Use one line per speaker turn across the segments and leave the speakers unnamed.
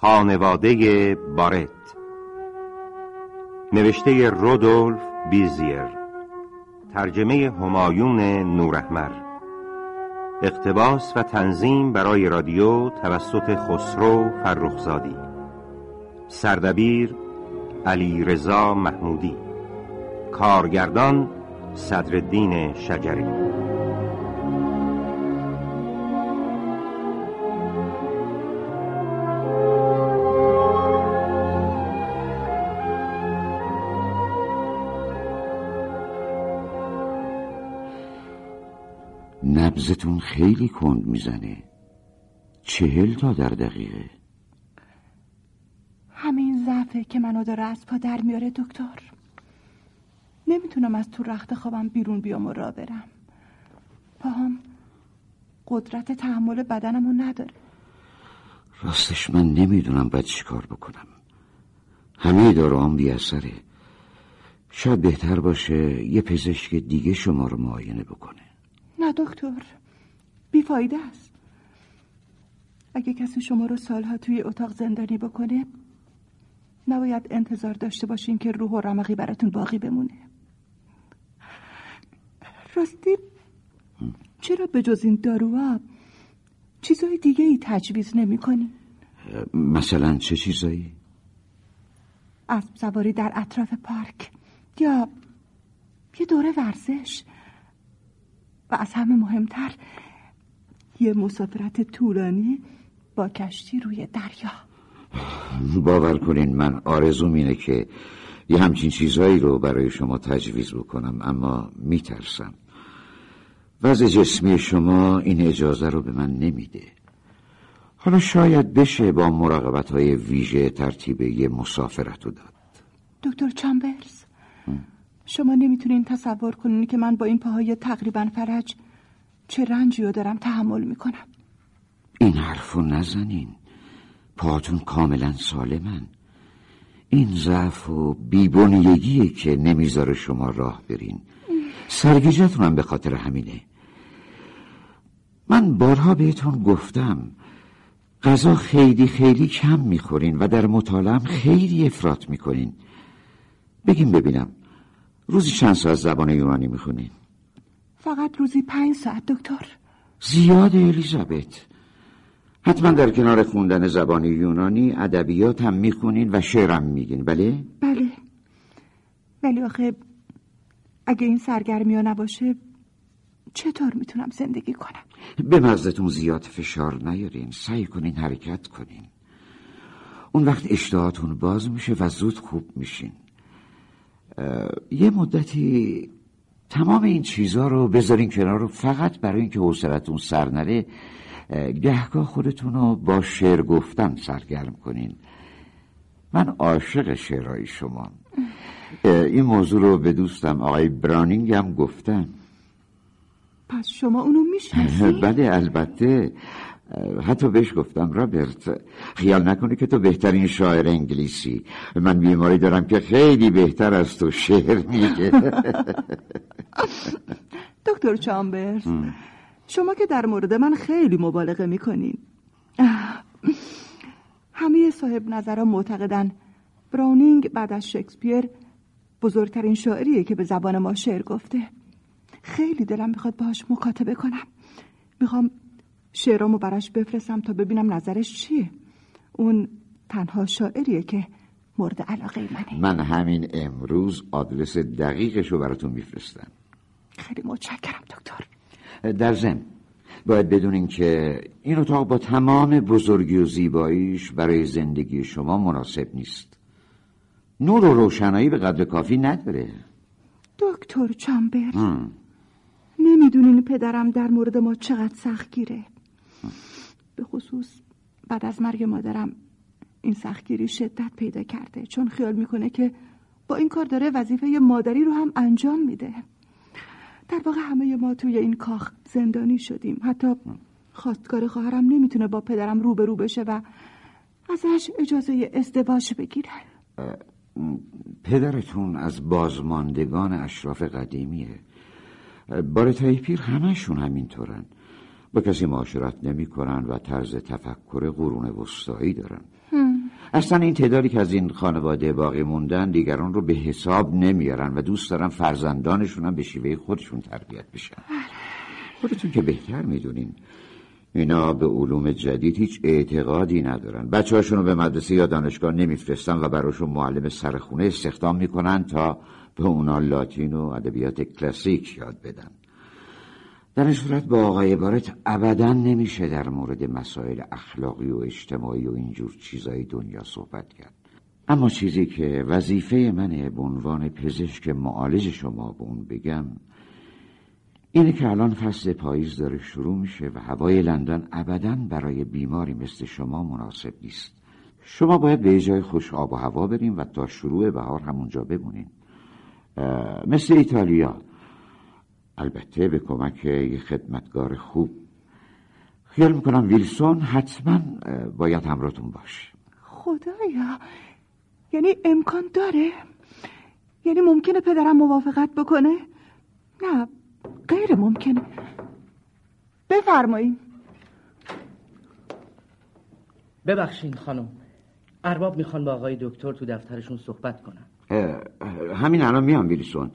خانواده بارت. نوشته رودولف بیزیر. ترجمه همایون نورحمر. اقتباس و تنظیم برای رادیو توسط خسرو فرخزادی. سردبیر علی رضا محمودی. کارگردان صدرالدین شجری
نبزتون خیلی کند می‌زنه. چهل تا در دقیقه.
همین ضعفه که منو داره از پا در میاره دکتر. نمی‌تونم از تو رخت خوابم بیرون بیام و را برم. پاهم قدرت تحمل بدنمو نداره.
راستش من نمی‌دونم باید چیکار بکنم. همه داروام بی اثره. شاید بهتر باشه یه پزشک دیگه شما رو معاینه بکنه.
نه دکتر بیفایده است اگه کسی شما رو سالها توی اتاق زندانی بکنه نباید انتظار داشته باشین که روح و رمقی براتون باقی بمونه راستی چرا به جز این داروها چیزهای دیگه ای تجویز نمی کنی؟
مثلا چه چیزایی؟
اسب سواری در اطراف پارک یا یه دوره ورزش و از همه مهمتر یه مسافرت طولانی با کشتی روی دریا.
باور کنین من آرزوم اینه که یه همچین چیزهایی رو برای شما تجویز بکنم اما میترسم. وضع جسمی شما این اجازه رو به من نمیده. حالا شاید بشه با مراقبت های ویژه ترتیب یه مسافرت رو داد.
دکتر چامبرز شما نمی‌تونین تصور کنین که من با این پاهای تقریبا فرج چه رنجی رو دارم تحمل می‌کنم.
این حرفو نزنین. پاهاتون کاملا سالمن. این ضعف و بیبنیگیه که نمی‌ذاره شما راه برین. سرگیجتونم به خاطر همینه. من بارها بهتون گفتم غذا خیلی خیلی کم می‌خورین و در مطالعم خیلی افراط می‌کنین. بگیم ببینم. روزی چند ساعت زبان یونانی می‌خونین
فقط روزی پنج ساعت دکتر.
زیاد الیزابت. حتما در کنار خوندن زبان یونانی ادبیات هم می‌خونین و شعرم میگین بله؟
بله. ولی آخه اگه این سرگرمی ها نباشه چطور می‌تونم زندگی کنم؟
به مغزتون زیاد فشار نیارین. سعی کنین حرکت کنین. اون وقت اشتهاتون باز میشه و زود خوب میشین. یه مدتی تمام این چیزها رو بذارین کنار رو فقط برای اینکه حوصلتون سر نره گهگاه خودتون رو با شعر گفتن سرگرم کنین. من عاشق شعرهای شما. این موضوع رو به دوستم آقای برانینگ هم گفتم
پس شما اونو میشنسی؟
بله البته. حتی بهش گفتم رابرت خیال نکنه که تو بهترین شاعر انگلیسی. من بیماری دارم که خیلی بهتر از تو شعر میگه.
دکتر چامبرز شما که در مورد من خیلی مبالغه می‌کنین. همه صاحب نظرها معتقدن براونینگ بعد از شکسپیر بزرگترین شاعریه که به زبان ما شعر گفته. خیلی دلم می‌خواد باهاش مکاتبه کنم. می‌خوام شعرامو براش بفرستم تا ببینم نظرش چیه. اون تنها شاعریه که مورد علاقه منه.
من همین امروز آدرس دقیقش رو براتون میفرستم.
خیلی متشکرم دکتر.
در زم باید بدونین که این اتاق با تمام بزرگی و زیباییش برای زندگی شما مناسب نیست. نور و روشنایی به قدر کافی نداره.
دکتر چامبر نمی‌دونین پدرم در مورد ما چقدر سختگیره. به خصوص بعد از مرگ مادرم این سختگیری شدت پیدا کرده چون خیال می‌کنه که با این کار داره وظیفه مادری رو هم انجام میده. در واقع همه ما توی این کاخ زندانی شدیم. حتی خواستگار خواهرم نمی‌تونه با پدرم روبرو بشه و ازش اجازه ازدواج بگیره.
پدرتون از بازماندگان اشراف قدیمیه. بارتای پیر همشون همینطورن. با کسی معاشرت نمی‌کنن و طرز تفکر قرون وسطایی دارن. اصلا این تعدادی که از این خانواده باقی موندن دیگران رو به حساب نمیارن و دوست دارن فرزندانشون هم به شیوه خودشون تربیت بشن. خودتون که بهتر می‌دونین. اینا به علوم جدید هیچ اعتقادی ندارن. بچه هاشون رو به مدرسه یا دانشگاه نمیفرستن و براشون معلم سرخونه استخدام می‌کنن تا به اونا لاتین و ادبیات کلاسیک یاد بدن. در این صورت با آقای بارت ابدا نمیشه در مورد مسائل اخلاقی و اجتماعی و اینجور چیزای دنیا صحبت کرد. اما چیزی که وظیفه منه به عنوان پزشک معالج شما به اون بگم اینه که الان فصل پاییز داره شروع میشه و هوای لندن ابدا برای بیماری مثل شما مناسب نیست. شما باید به جای خوش آب و هوا بریم و تا شروع بهار همونجا بمونین. مثل ایتالیا. البته به کمک یه خدمتگار خوب. خیال می‌کنم ویلسون حتما باید همراهتون باشه.
خدایا یعنی امکان داره؟ یعنی ممکنه پدرم موافقت بکنه؟ نه غیر ممکنه. بفرمایید
ببخشین خانم ارباب می‌خوان با آقای دکتر تو دفترشون صحبت کنن.
همین الان میام ویلسون.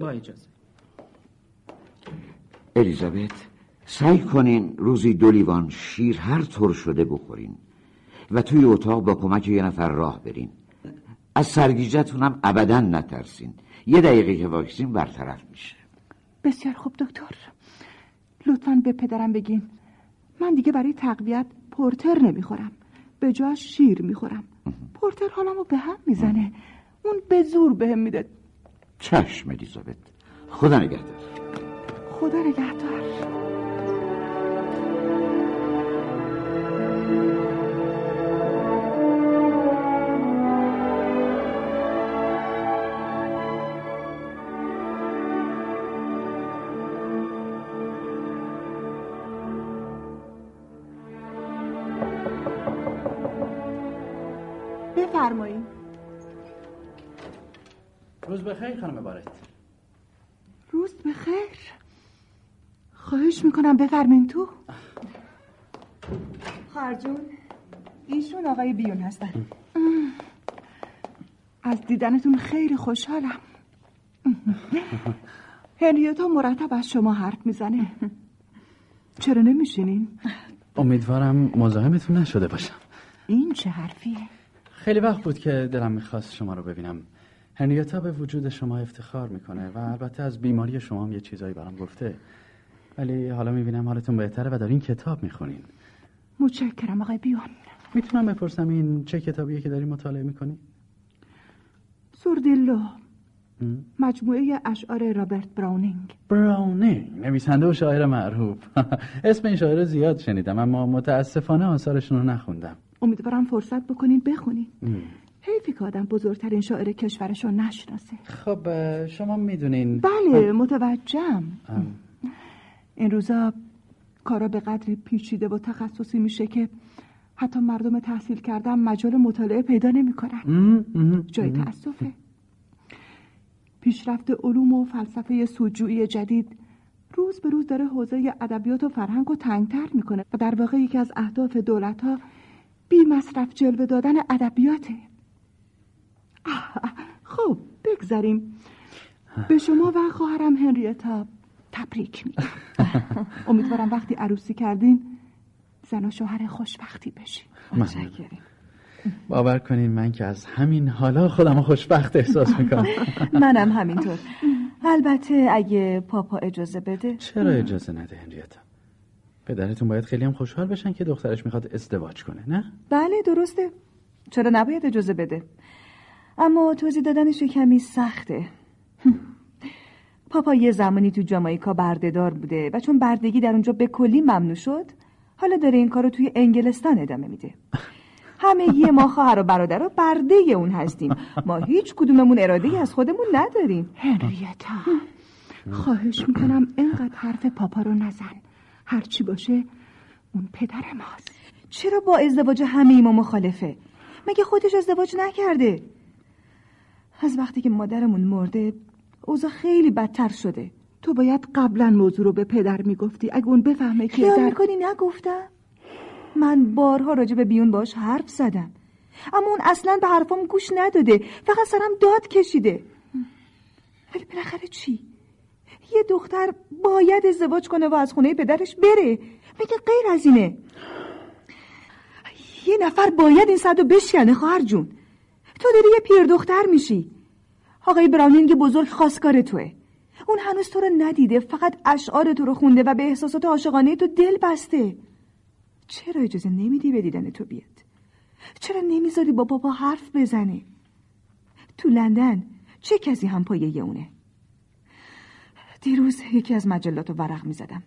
با اجازه.
الیزابت سعی کنین روزی دو لیوان شیر هر طور شده بخورین و توی اتاق با کمک یه نفر راه برین. از سرگیجتون هم ابدا نترسین. یه دقیقه که واکسین برطرف میشه.
بسیار خوب دکتر. لطفا به پدرم بگین. من دیگه برای تقویت پورتر نمی‌خورم. به جاش شیر می‌خورم. پورتر حالمو به هم می‌زنه. اون به زور بهم میده
چشم الیزابت. خدا نگهدار.
خدا نگهدار. بفرمایید.
روز بخیر خانم بارت.
روز بخیر. خواهش می‌کنم. بفرمین تو. خارجون ایشون آقای بیون هستن. از دیدنتون خیلی خوشحالم. هنریتا مرتب از شما حرف می‌زنه. چرا نمیشینین؟
امیدوارم مزاحمتون نشده باشم.
این چه حرفیه؟
خیلی وقت بود که دلم می‌خواست شما رو ببینم. هنریتا به وجود شما افتخار می‌کنه و البته از بیماری شما هم یه چیزایی برام گفته. ولی حالا می‌بینم حالتون بهتره و دارین کتاب می‌خونین.
متشکرم آقای بیون.
می‌تونم بپرسم این چه کتابیه که داری مطالعه می‌کنی؟
سوردیلو مجموعه اشعار رابرت براونینگ.
براونینگ نویسنده و شاعر معروف اسم این شاعر زیاد شنیدم اما متاسفانه آثارشون رو نخوندم.
امیدوارم فرصت بکنین بخونین. حیفی که آدم بزرگترین شاعر کشورشو نشناسه.
خب شما می‌دونین.
بله متوجهم. این روزا کارا به قدری پیچیده و تخصصی میشه که حتی مردم تحصیل کردن مجال مطالعه پیدا نمی‌کنن. جای تأسفه. پیشرفت علوم و فلسفه سوجویی جدید روز به روز داره حوزه ادبیات و فرهنگ رو تنگتر می‌کنه و در واقع یکی از اهداف دولت ها بی مصرف جلوه دادن ادبیاته. خب بگذاریم به شما و خواهرم هنریتا تبریک میگم. امیدوارم وقتی عروسی کردین زن و شوهر خوشبختی بشین.
متشکرم باور کنین من که از همین حالا خودم خوشبخت احساس می‌کنم.
منم همینطور. البته اگه پاپا اجازه بده.
چرا اجازه نده هنریتا؟ پدرتون باید خیلی هم خوشحال بشن که دخترش می‌خواد ازدواج کنه نه؟
بله درسته. چرا نباید اجازه بده؟ اما توضیح دادنش کمی سخته. پاپا یه زمانی تو جامایکا بردهدار بوده و چون بردگی در اونجا به کلی ممنوع شد حالا داره این کارو توی انگلستان ادامه میده. همه ما خواهر و برادر و برده اون هستیم. ما هیچ کدوممون اراده از خودمون نداریم.
هنریتا خواهش می‌کنم اینقدر حرف پاپا رو نزن. هرچی باشه اون پدر ماست.
چرا با ازدواج همه ما مخالفه؟ مگه خودش ازدواج نکرده؟ از وقتی که مادرمون مرده اوضاع خیلی بدتر شده.
تو باید قبلا موضوع رو به پدر می‌گفتی. اگه اون بفهمه که
خیال
در...
می‌کنی نگفتم؟ من بارها راجع به بیون باش حرف زدم. اما اون اصلا به حرفام گوش نداده. فقط سرم داد کشیده. ولی بالاخره چی؟ یه دختر باید ازدواج کنه و از خونه پدرش بره. میگه غیر از اینه؟ یه نفر باید این صد بشکنه خواهر جون. تو داری یه پیر دختر میشی. آقای براونینگ بزرگ خواستگار توه. اون هنوز تو رو ندیده فقط اشعار تو رو خونده و به احساسات عاشقانه تو دل بسته. چرا اجازه نمیدی به دیدن تو بیاد؟ چرا نمی‌ذاری با بابا حرف بزنه؟ تو لندن چه کسی هم پایه اونه؟ دیروز یکی از مجلات رو ورق می‌زدم.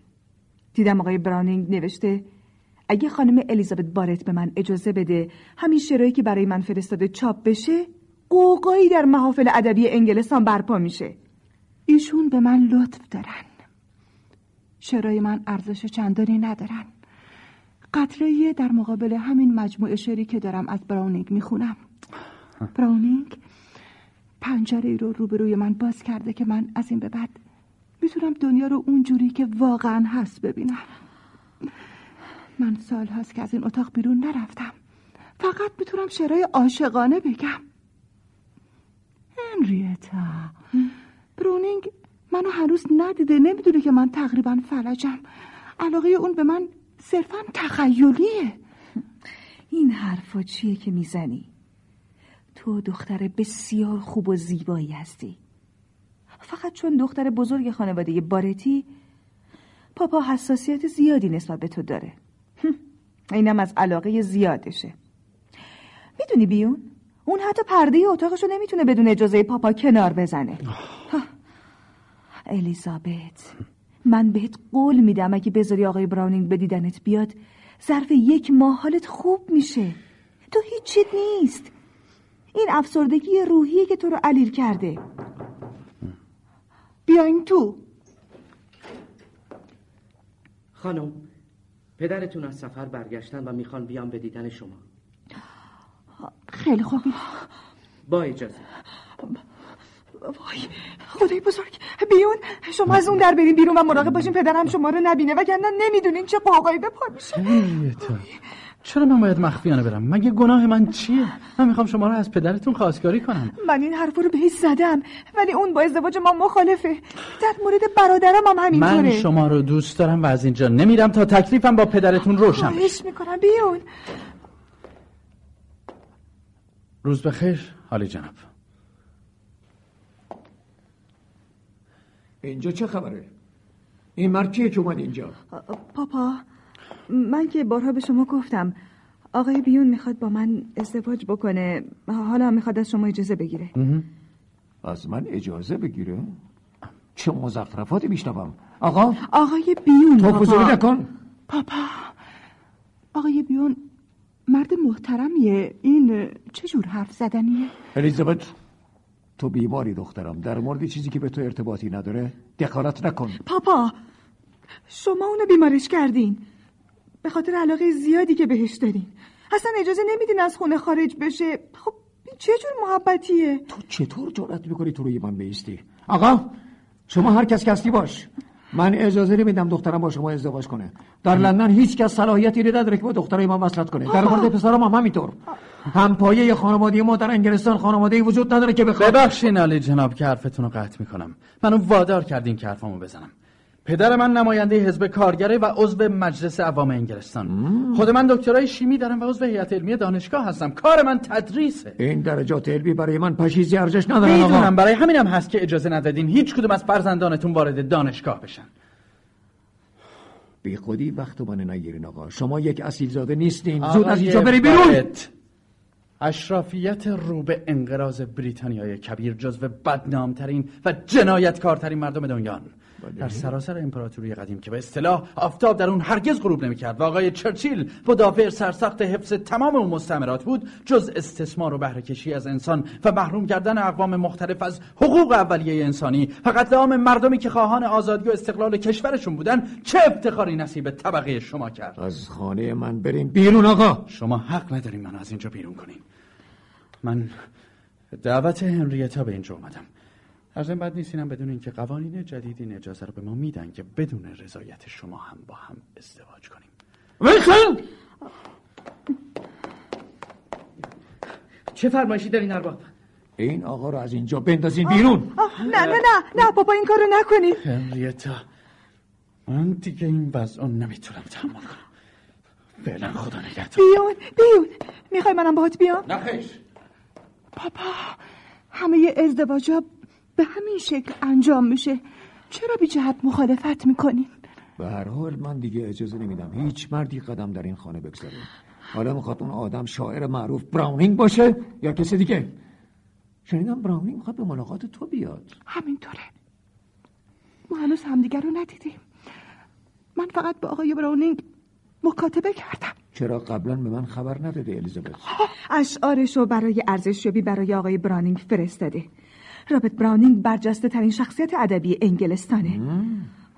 دیدم آقای براونینگ نوشته اگه خانم الیزابت بارت به من اجازه بده همین شرایی که برای من فرستاده چاپ بشه قوقایی در محافل ادبی انگلستان برپا میشه.
ایشون به من لطف دارن. شرای من ارزش چندانی ندارن. قطره در مقابل همین مجموعه شعری که دارم از براونینگ می‌خونم. براونینگ پنجره رو روبروی من باز کرده که من از این به بعد می‌تونم دنیا رو اونجوری که واقعا هست ببینم. من سال هست که از این اتاق بیرون نرفتم. فقط می‌تونم شعرهای عاشقانه بگم. هنریتا. برونینگ منو هنوز ندیده نمی‌دونه که من تقریبا فلجم. علاقه اون به من صرفا تخیلیه.
این حرفا چیه که می‌زنی؟ تو دختر بسیار خوب و زیبایی هستی. فقط چون دختر بزرگ خانواده بارتی پاپا حساسیت زیادی نسبت به تو داره. اینم از علاقه زیادشه. می‌دونی بیون؟ اون حتی پرده اتاقشو نمی‌تونه بدون اجازه پاپا کنار بزنه. الیزابت من بهت قول میدم اگه بذاری آقای براونینگ به دیدنت بیاد ظرف یک ماه حالت خوب میشه. تو هیچی نیست. این افسردگی روحیه که تو رو علیر کرده.
بیاین تو.
خانم پدرتون از سفر برگشتن و می‌خوان بیان به دیدن شما.
خیلی خوبی
با اجازه.
وای خدای بزرگ. بیون شما از اون در برین بیرون و مراقب باشین. پدرم شما رو نبینه. وگرنه نمی‌دونین چه قوقایی به پا میشه.
چرا من باید مخفیانه برم؟ مگه گناه من چیه؟ من می‌خوام شما رو از پدرتون خواستگاری کنم.
من این حرف رو بهش زدم. ولی اون با ازدواج ما مخالفه. در مورد برادرم هم همینطوره.
من شما رو دوست دارم و از اینجا نمیرم تا تکلیفم با پدرتون روشن
بشه. می‌کنم. بیون
روز بخیر حالی جناب.
اینجا چه خبره؟ این مرد کیه که اومد اینجا؟
پاپا من که بارها به شما گفتم. آقای بیون می‌خواد با من ازدواج بکنه. حالا می‌خواد از شما اجازه بگیره.
از من اجازه بگیره؟ چه مزخرفاتی میشنوم. آقا؟
آقای بیون
تو نکن.
پاپا آقای بیون مرد محترمیه. این چه جور حرف زدنیه؟
الیزابت تو بیماری دخترم. در مورد چیزی که به تو ارتباطی نداره دخالت نکن.
پاپا شما اونو بیمارش کردین. به خاطر علاقه زیادی که بهش دارین. اصلا اجازه نمیدین از خونه خارج بشه. خب این چه جور محبتیه؟
تو چطور جرأت می‌کنی تو روی من بیستی؟ آقا شما هر کس کسی باش. من اجازه نمیدم دخترم با شما ازدواج کنه. در لندن هیچ کس صلاحیتی رو نداره که با دخترای من وصلت کنه. در مورد پسرم هم همینطور. هم پایه خانواده ما در انگلستان خانواده وجود نداره که بخواد.
ببخشین علی جناب که حرفتون رو قطع می‌کنم. منو وادار کردین که حرفامو بزنم. پدر من نماینده حزب کارگره و عضو مجلس عوام انگلستان خود من دکترای شیمی دارم و عضو هیئت علمی دانشگاه هستم. کار من تدریسه.
این درجات علمی برای من پشیزی ارزش ندارن آقا.
می‌دونم برای همینم هست که اجازه ندادین هیچ کدوم از فرزندانتون وارد دانشگاه بشن.
بی خودی وقت من نگیرین آقا. شما یک اصیلزاده نیستین. زود از اینجا بری بیرون.
اشرافیت رو به انقراض بریتانیای کبیر جزو بدنامترین و جنایتکارترین مردم دنیان. در سراسر امپراتوری قدیم که به اصطلاح آفتاب در اون هرگز غروب نمی‌کرد و آقای چرچیل مدافع سرسخت حفظ تمام اون مستعمرات بود جز استثمار و بهره کشی از انسان و محروم کردن اقوام مختلف از حقوق اولیه انسانی. و قتل عام مردمی که خواهان آزادی و استقلال کشورشون بودن چه افتخاری نصیب طبقه شما کرد؟
از خانه من بریم بیرون آقا.
شما حق ندارین منو از اینجا بیرون کنین. من دعوت هنریتا به اینجا اومدم. از این بد نیست اینم بدون اینکه قوانین جدیدی این اجازه رو به ما میدن که بدون رضایت شما هم با هم ازدواج کنیم.
ویلسون
چه فرمایشی دارین ارباب
این آقا رو از اینجا بندازین بیرون.
نه نه نه نه بابا این کارو نکنی.
هنریتا من دیگه این وضع نمی‌تونم تحمل کنم. فعلا خدا نگهدار.
بیون بیون. می‌خوای منم باهات بیام؟
نخیش
بابا همه ازدواجا به همین شکل انجام میشه. چرا بی جهت مخالفت می‌کنین
به هر حال من دیگه اجازه نمیدم. هیچ مردی قدم در این خانه بگذاره. حالا می‌خواد اون آدم شاعر معروف براونینگ باشه یا کسی دیگه؟ شنیدم براونینگ می‌خواد به ملاقات تو بیاد.
همینطوره. ما هنوز همدیگر رو ندیدیم. من فقط با آقای براونینگ مکاتبه کردم.
چرا قبلا به من خبر نداده الیزابت؟
اشعارشو برای ارزشیابی برای آقای برانینگ فرستاده. رابرت براونینگ برجسته ترین شخصیت ادبی انگلستانه.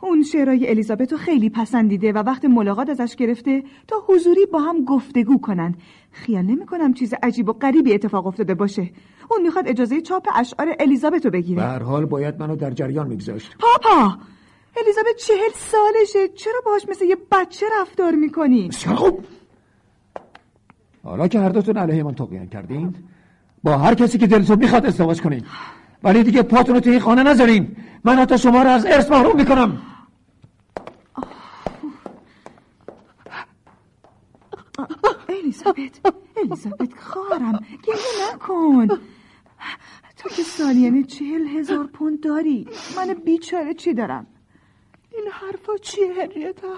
اون شعرهای الیزابت رو خیلی پسندیده و وقت ملاقات ازش گرفته تا حضوری با هم گفتگو کنن. خیال نمی کنم چیز عجیب و غریبی اتفاق افتاده باشه. اون می‌خواد اجازه چاپ اشعار الیزابت رو
به
بگیره
هر حال باید منو در جریان میگذاشت.
پاپا! الیزابت چهل سالشه. چرا باش مثل یه بچه رفتار می‌کنی؟
بسیار خوب حالا که هر دوتون علیه من تقیان کردین با هر کسی که دلتون می‌خواد ازدواج کنین ولی دیگه پاتون رو توی این خانه نذارین من حتی شما رو از ارث محروم می‌کنم.
الیزابت الیزابت خارم. گریه نکن. تو که سالیانه چهل هزار پوند داری. من بیچاره چی دارم؟
این حرفا چیه هنریتا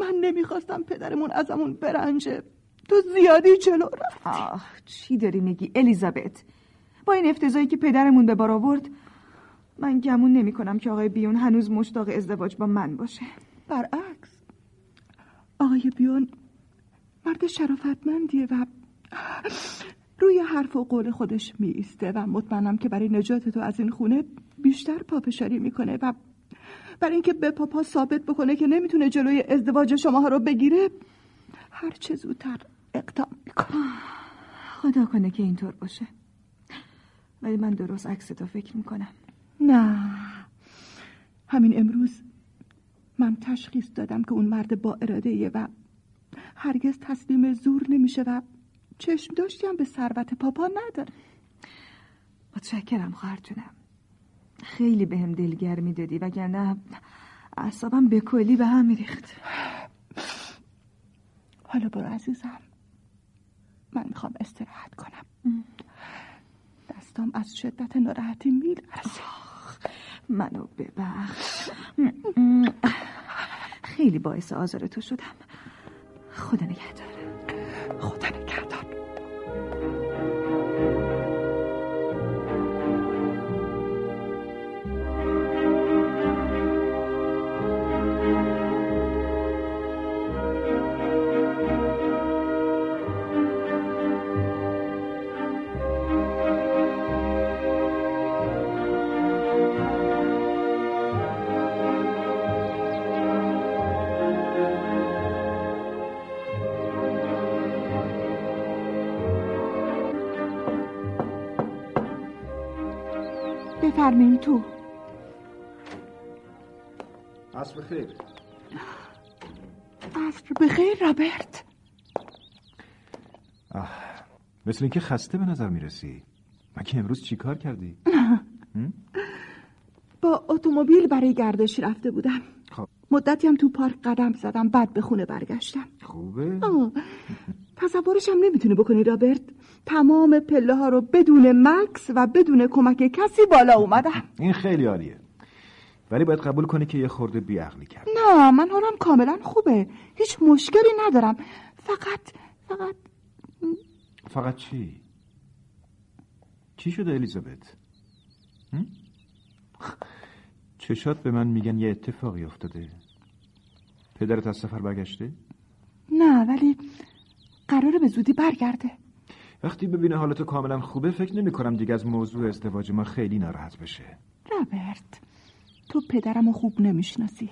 من نمی‌خواستم پدرمون ازمون برنجه. تو زیادی جلو رفت
آه چی داری میگی الیزابت؟ با این افتضایی که پدرمون به بار آورد من گمون نمی کنم که آقای بیون هنوز مشتاق ازدواج با من باشه.
برعکس. آقای بیون مرد شرافتمندیه و روی حرف و قول خودش میسته و مطمئنم که برای نجات تو از این خونه بیشتر پافشاری می‌کنه و برای اینکه به پاپا ثابت بکنه که نمی‌تونه جلوی ازدواج شما رو بگیره هر چه زودتر اقدام می‌کنه
خدا کنه که اینطور باشه. ولی من درست عکس تو فکر می‌کنم.
نه. همین امروز من تشخیص دادم که اون مرد با اراده و هرگز تسلیم زور نمیشه و چشم داشتیم به ثروت پاپا نداره.
متشکرم خواهر جونم خیلی به هم دلگرمی دادی وگرنه اعصابم به کلی به هم میریخت.
حالا برو عزیزم. من می‌خوام استراحت کنم. دستام از شدت ناراحتی میلرزه.
منو ببخش. خیلی باعث آزار تو شدم. خدا نگهدار.
بفرمین تو
عصر بخیر
عصر بخیر رابرت
مثل اینکه خسته به نظر می‌رسی من که امروز چی کار کردی؟
با اتومبیل برای گردشی رفته بودم
خب.
مدتی هم تو پارک قدم زدم بعد به خونه برگشتم
خوبه؟
آه. تصورش هم نمی‌تونی بکنی رابرت تمام پله ها رو بدون مکس و بدون کمک کسی بالا اومدم
این خیلی عالیه. ولی باید قبول کنی که یه خورده بیعقلی کرد.
نه من حالم کاملا خوبه. هیچ مشکلی ندارم. فقط فقط.
فقط چی؟ چی شده الیزابت؟ چشات به من میگن یه اتفاقی افتاده. پدرت از سفر برگشته؟
نه ولی قراره به زودی برگرده.
وقتی ببینه حالتو کاملا خوبه فکر نمی کنم دیگه از موضوع ازدواج ما خیلی ناراحت بشه.
رابرت تو پدرم خوب نمی‌شناسی.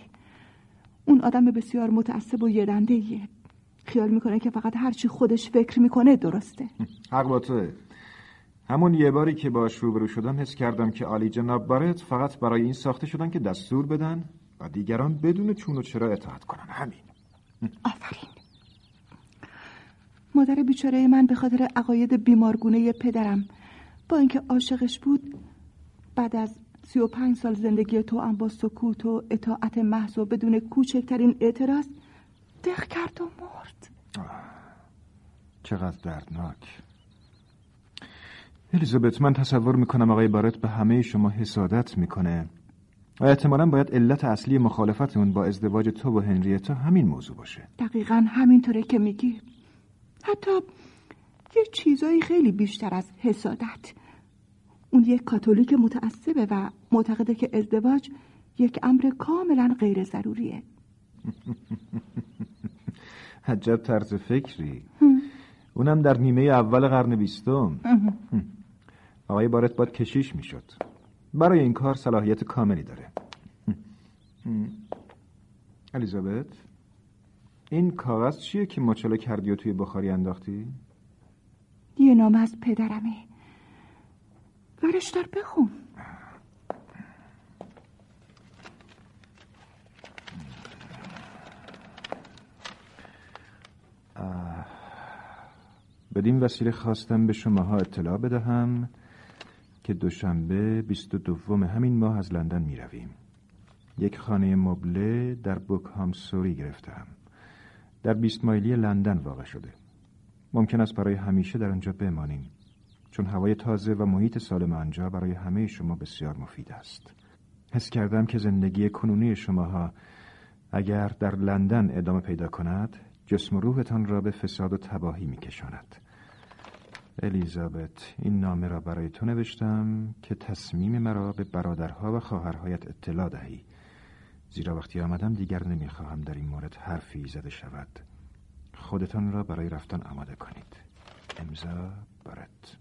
اون آدم بسیار متعصب و یدنده خیال می‌کنه که فقط هرچی خودش فکر می‌کنه درسته.
حق با توه. همون یه باری که باش روبرو شدم حس کردم که عالی جناب بارت فقط برای این ساخته شدن که دستور بدن و دیگران بدون چون و چرا اطاعت کنن. همین.
آفرین. مادر بیچاره من به خاطر عقاید بیمارگونه پدرم. با اینکه عاشقش بود بعد از سی و پنج سال زندگی تو هم با سکوت و اطاعت محض و بدون کوچکترین اعتراض دق کرد و مرد.
چقدر دردناک. الیزابت من تصور می‌کنم آقای بارت به همه شما حسادت می‌کنه. و احتمالا باید علت اصلی مخالفت اون با ازدواج تو و هنریتا همین موضوع باشه.
دقیقا همینطوره که میگی. حتی یه چیزایی خیلی بیشتر از حسادت. اون یک کاتولیک متعصبه و معتقده که ازدواج یک امر کاملا غیر ضروریه.
عجب طرز فکری. اونم در نیمه اول قرن بیستم. آقای بارت باید کشیش می‌شد. برای این کار صلاحیت کاملی داره. الیزابت؟ این کاغذ چیه که مچاله کردی و توی بخاری انداختی؟
یه نام از پدرمه ورش دار بخون
بدین وسیله خواستم به شماها اطلاع بدهم که دوشنبه بیست و دوم همین ماه از لندن می رویم. یک خانه مبله در بوکهام سوری گرفتم. در بیست مایلی لندن واقع شده. ممکن است برای همیشه در آنجا بمانیم. چون هوای تازه و محیط سالم آنجا برای همه شما بسیار مفید است. حس کردم که زندگی کنونی شماها اگر در لندن ادامه پیدا کند جسم و روحتان را به فساد و تباهی می کشاند. الیزابت این نامه را برای تو نوشتم که تصمیم مرا به برادرها و خواهرهایت اطلاع دهی زیرا وقتی آمدم دیگر نمی‌خواهم در این مورد حرفی زده شود. خودتان را برای رفتن آماده کنید. امضا بارت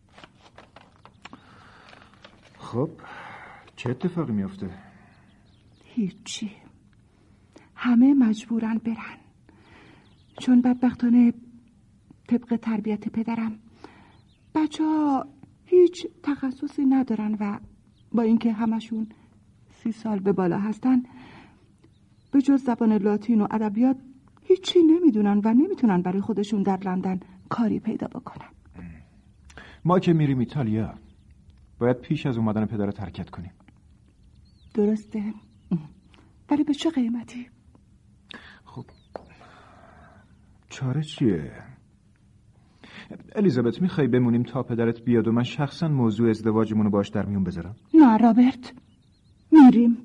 خب چه اتفاقی میافته؟
هیچی. همه مجبورن برن. چون بدبختانه طبق تربیت پدرم بچه ها هیچ تخصصی ندارن و با اینکه همشون سی سال به بالا هستن به جز زبان لاتین و ادبیات هیچی نمی‌دونن و نمی‌تونن برای خودشون در لندن کاری پیدا بکنن.
ما که میریم ایتالیا باید پیش از اومدن پدر ترکت کنیم.
درسته. ولی به چه قیمتی؟
خب چاره چیه؟ الیزابت می‌خوای بمونیم تا پدرت بیاد و من شخصا موضوع ازدواجمون رو باش در میون بذارم؟
نه رابرت. میریم.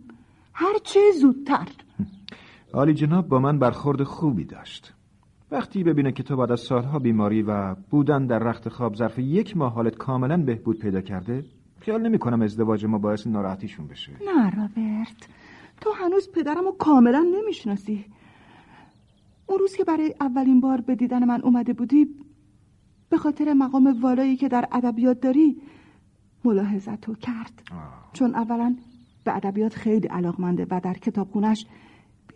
هر چه زودتر.
عالی جناب با من برخورد خوبی داشت. وقتی ببینه که تو بعد از سالها بیماری و بودن در رخت خواب ظرف یک ماه حالت کاملا بهبود پیدا کرده خیال نمی کنم ازدواج ما باعث ناراحتیشون بشه.
نه رابرت. تو هنوز پدرم رو کاملا نمی‌شناسی. اون روز که برای اولین بار به دیدن من اومده بودی به خاطر مقام والایی که در ادبیات داری ملاحظت تو کرد چون اولا به ادبیات خیلی علاقمنده و در کتابخونش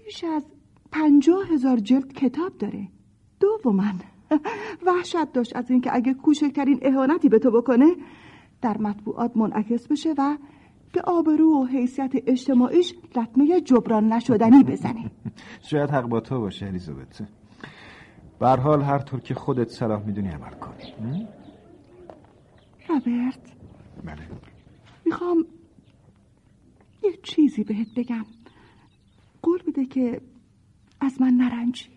بیش از پنجاه هزار جلد کتاب داره. من وحشت داشت از اینکه اگه کوچکترین اهانتی به تو بکنه در مطبوعات منعکس بشه و به آبرو و حیثیت اجتماعیش لطمه جبران نشدنی بزنه.
شاید حق با تو باشه الیزابت. بر حال هر طور که خودت صلاح می‌دونی عمل کن.
رابرت.
بله.
می‌خوام یه چیزی بهت بگم. قول بده که از من نرنجی.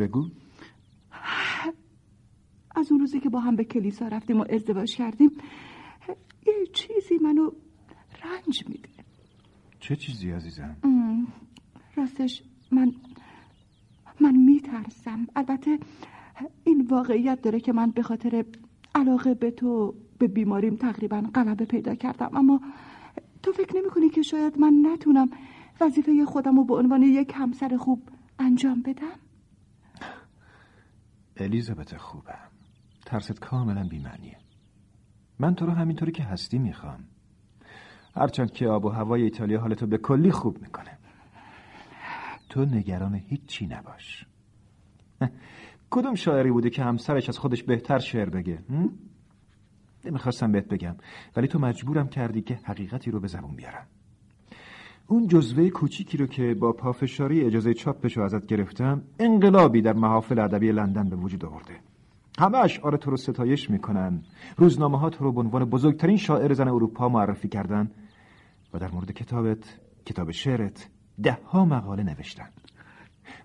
بگو.
از اون روزی که با هم به کلیسا رفتیم و ازدواج کردیم یه چیزی منو رنج میده.
چه چیزی عزیزم؟
راستش من من میترسم. البته این واقعیت داره که من به خاطر علاقه به تو به بیماریم تقریبا غلبه پیدا کردم. اما تو فکر نمی کنی که شاید من نتونم وظیفه خودم رو به عنوان یک همسر خوب انجام بدم؟
الیزابت خوبم. ترست کاملا بیمعنیه. من تو رو همینطوری که هستی می‌خوام. هرچند که آب و هوای ایتالیا حالتو به کلی خوب می‌کنه. تو نگران هیچی نباش. کدوم شاعری بوده که همسرش از خودش بهتر شعر بگه؟ نمی‌خواستم بهت بگم ولی تو مجبورم کردی که حقیقتی رو به زبون بیارم. اون جزوه کوچیکی رو که با پافشاری اجازه چاپش ازت گرفتم انقلابی در محافل ادبی لندن به وجود آورده. همه اشعار تو رو ستایش می‌کنن. روزنامه ها تو رو به عنوان بزرگترین شاعر زن اروپا معرفی کردن و در مورد کتابت کتاب شعرت ده ها مقاله نوشتن.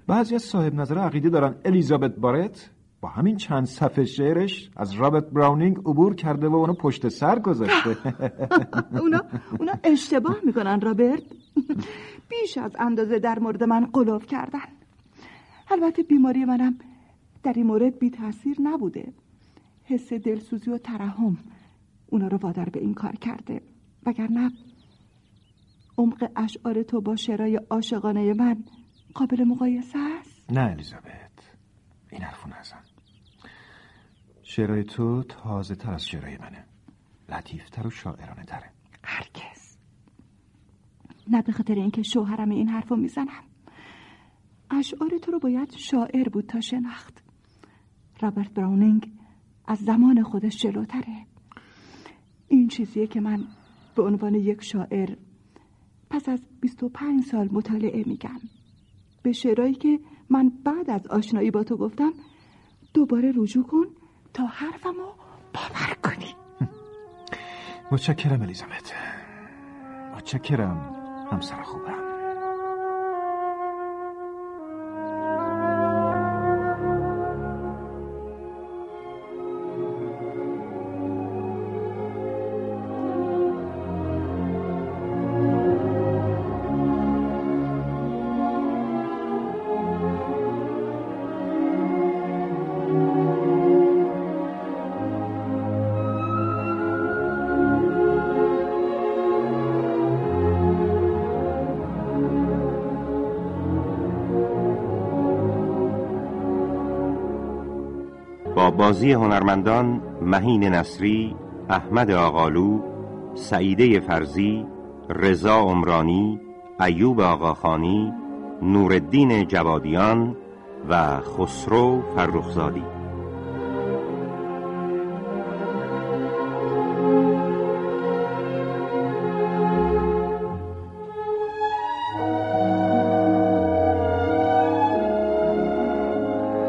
بعضی از صاحب نظر عقیده دارن الیزابت بارت با همین چند صفحه شعرش از رابرت براونینگ عبور کرده و اونو پشت سر گذاشته.
اونا, اونا اشتباه می‌کنن رابرت. بیش از اندازه در مورد من قلوب کردن. البته بیماری منم در این مورد بی تاثیر نبوده. حس دلسوزی و ترحم اونا رو وادار به این کار کرده. وگرنه عمق اشعار تو با شعرهای عاشقانه من قابل مقایسه است.
نه الیزابت. این حرفو نزن. شعرهای تو تازه تر از شعرهای منه. لطیفتر و شاعرانه تره
هرگز نه به خاطر اینکه شوهرم این حرفو می‌زنم. اشعار تو رو باید شاعر بود تا شناخت. رابرت براونینگ از زمان خودش جلوتره. این چیزیه که من به عنوان یک شاعر پس از 25 سال مطالعه میگم. به شعرهایی که من بعد از آشنایی با تو گفتم دوباره رجوع کن تا حرفمو باور کنی.
متشکرم الیزابت. متشکرم. همسر خوبم
بازی هنرمندان مهین نصری، احمد آقالو، سعیده فرزی، رضا عمرانی، ایوب آقاخانی، نوردین جوادیان و خسرو فرخزادی.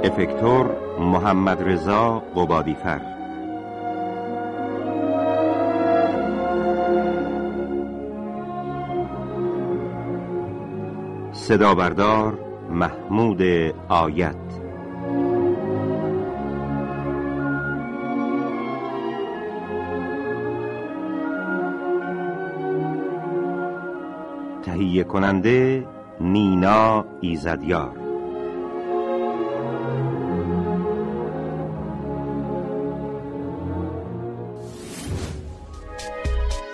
افکتور محمد رضا قبادیفر صدا بردار محمود آیت. تهیه کننده نینا ایزدیار.